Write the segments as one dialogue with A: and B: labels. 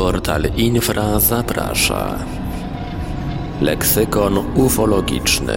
A: Portal Infra zaprasza. Leksykon ufologiczny.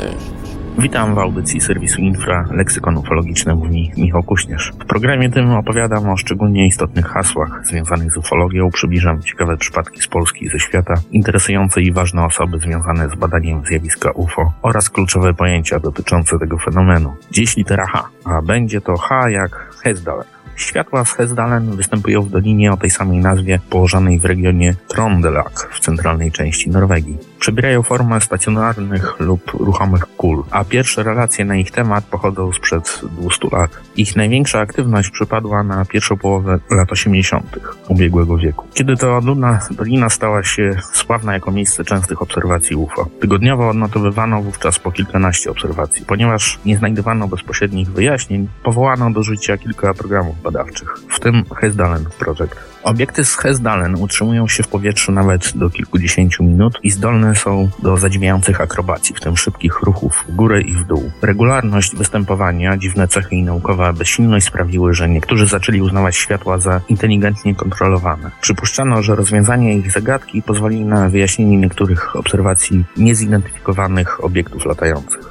B: Witam w audycji serwisu Infra Leksykon Ufologiczny, mówi Michał Kuśnierz. W programie tym opowiadam o szczególnie istotnych hasłach związanych z ufologią, przybliżam ciekawe przypadki z Polski i ze świata, interesujące i ważne osoby związane z badaniem zjawiska UFO oraz kluczowe pojęcia dotyczące tego fenomenu. Dziś litera H, a będzie to H jak Hesdalen. Światła z Hesdalen występują w dolinie o tej samej nazwie, położonej w regionie Trondelag w centralnej części Norwegii. Przybierają formę stacjonarnych lub ruchomych kul, a pierwsze relacje na ich temat pochodzą sprzed 200 lat. Ich największa aktywność przypadła na pierwszą połowę lat 80. ubiegłego wieku, kiedy to odludna dolina stała się sławna jako miejsce częstych obserwacji UFO. Tygodniowo odnotowywano wówczas po kilkanaście obserwacji. Ponieważ nie znajdowano bezpośrednich wyjaśnień, powołano do życia kilka programów badawczych, w tym Hesdalen Project. Obiekty z Hesdalen utrzymują się w powietrzu nawet do kilkudziesięciu minut i zdolne są do zadziwiających akrobacji, w tym szybkich ruchów w górę i w dół. Regularność występowania, dziwne cechy i naukowa bezsilność sprawiły, że niektórzy zaczęli uznawać światła za inteligentnie kontrolowane. Przypuszczano, że rozwiązanie ich zagadki pozwoli na wyjaśnienie niektórych obserwacji niezidentyfikowanych obiektów latających.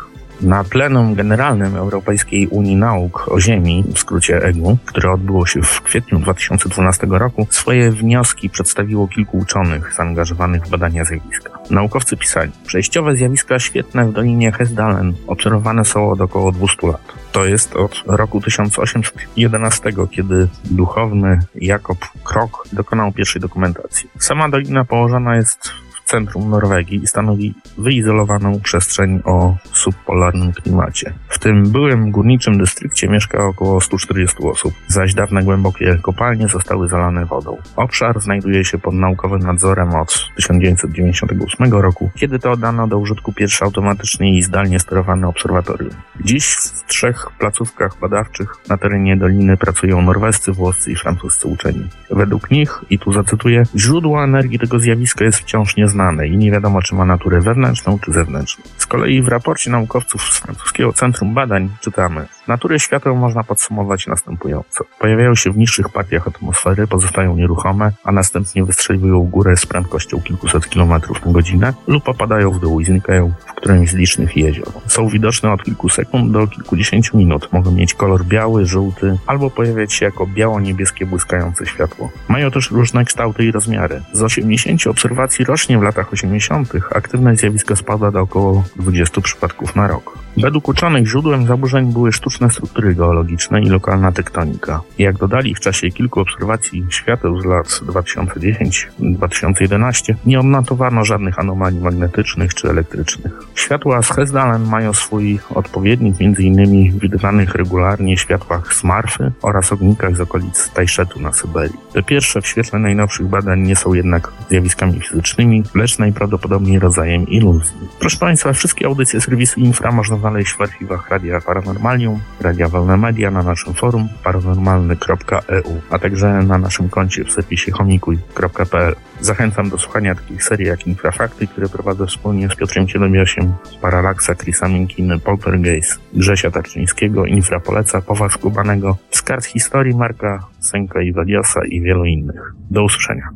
B: Na plenum generalnym Europejskiej Unii Nauk o Ziemi, w skrócie EGU, które odbyło się w kwietniu 2012 roku, swoje wnioski przedstawiło kilku uczonych zaangażowanych w badania zjawiska. Naukowcy pisali, przejściowe zjawiska świetne w Dolinie Hesdalen obserwowane są od około 200 lat. To jest od roku 1811, kiedy duchowny Jakob Krok dokonał pierwszej dokumentacji. Sama dolina położona jest centrum Norwegii i stanowi wyizolowaną przestrzeń o subpolarnym klimacie. W tym byłym górniczym dystrykcie mieszka około 140 osób, zaś dawne głębokie kopalnie zostały zalane wodą. Obszar znajduje się pod naukowym nadzorem od 1998 roku, kiedy to oddano do użytku pierwsze automatycznie i zdalnie sterowane obserwatorium. Dziś w trzech placówkach badawczych na terenie doliny pracują norwescy, włoscy i francuscy uczeni. Według nich, i tu zacytuję, źródło energii tego zjawiska jest wciąż nieznane znane i nie wiadomo, czy ma naturę wewnętrzną czy zewnętrzną. Z kolei w raporcie naukowców z francuskiego Centrum Badań czytamy, Naturę świateł można podsumować następująco. Pojawiają się w niższych partiach atmosfery, pozostają nieruchome, a następnie wystrzeliwują górę z prędkością kilkuset kilometrów na godzinę lub opadają w dół i znikają w którymś z licznych jezior. Są widoczne od kilku sekund do kilkudziesięciu minut. Mogą mieć kolor biały, żółty albo pojawiać się jako biało-niebieskie błyskające światło. Mają też różne kształty i rozmiary. Z 80 obserwacji rocznie w latach 80. aktywność zjawiska spada do około 20 przypadków na rok. Według uczonych źródłem zaburzeń były sztuczne struktury geologiczne i lokalna tektonika. Jak dodali w czasie kilku obserwacji świateł z lat 2010-2011, nie odnotowano żadnych anomalii magnetycznych czy elektrycznych. Światła z Hesdalen mają swój odpowiednik m.in. w wydawanych regularnie światłach z Marfy oraz ognikach z okolic Tajszetu na Syberii. Te pierwsze w świetle najnowszych badań nie są jednak zjawiskami fizycznymi, lecz najprawdopodobniej rodzajem iluzji. Proszę Państwa, wszystkie audycje serwisu Infra można znaleźć w archiwach Radia Paranormalium, Radia Wolne Media na naszym forum paranormalny.eu, a także na naszym koncie w serwisie homikuj.pl. Zachęcam do słuchania takich serii jak Infrafakty, które prowadzę wspólnie z Piotrem Ciedemiosiem, Paralaksa, Chrisa Minkiny, Poltergeist, Grzesia Tarczyńskiego, Infra Poleca, Powa Skubanego, z historii Marka Senka i Waliosa i wielu innych. Do usłyszenia.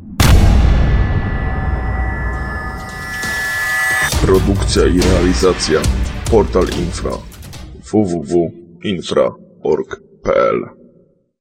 C: Produkcja i realizacja Portal Infra www.infra.org.pl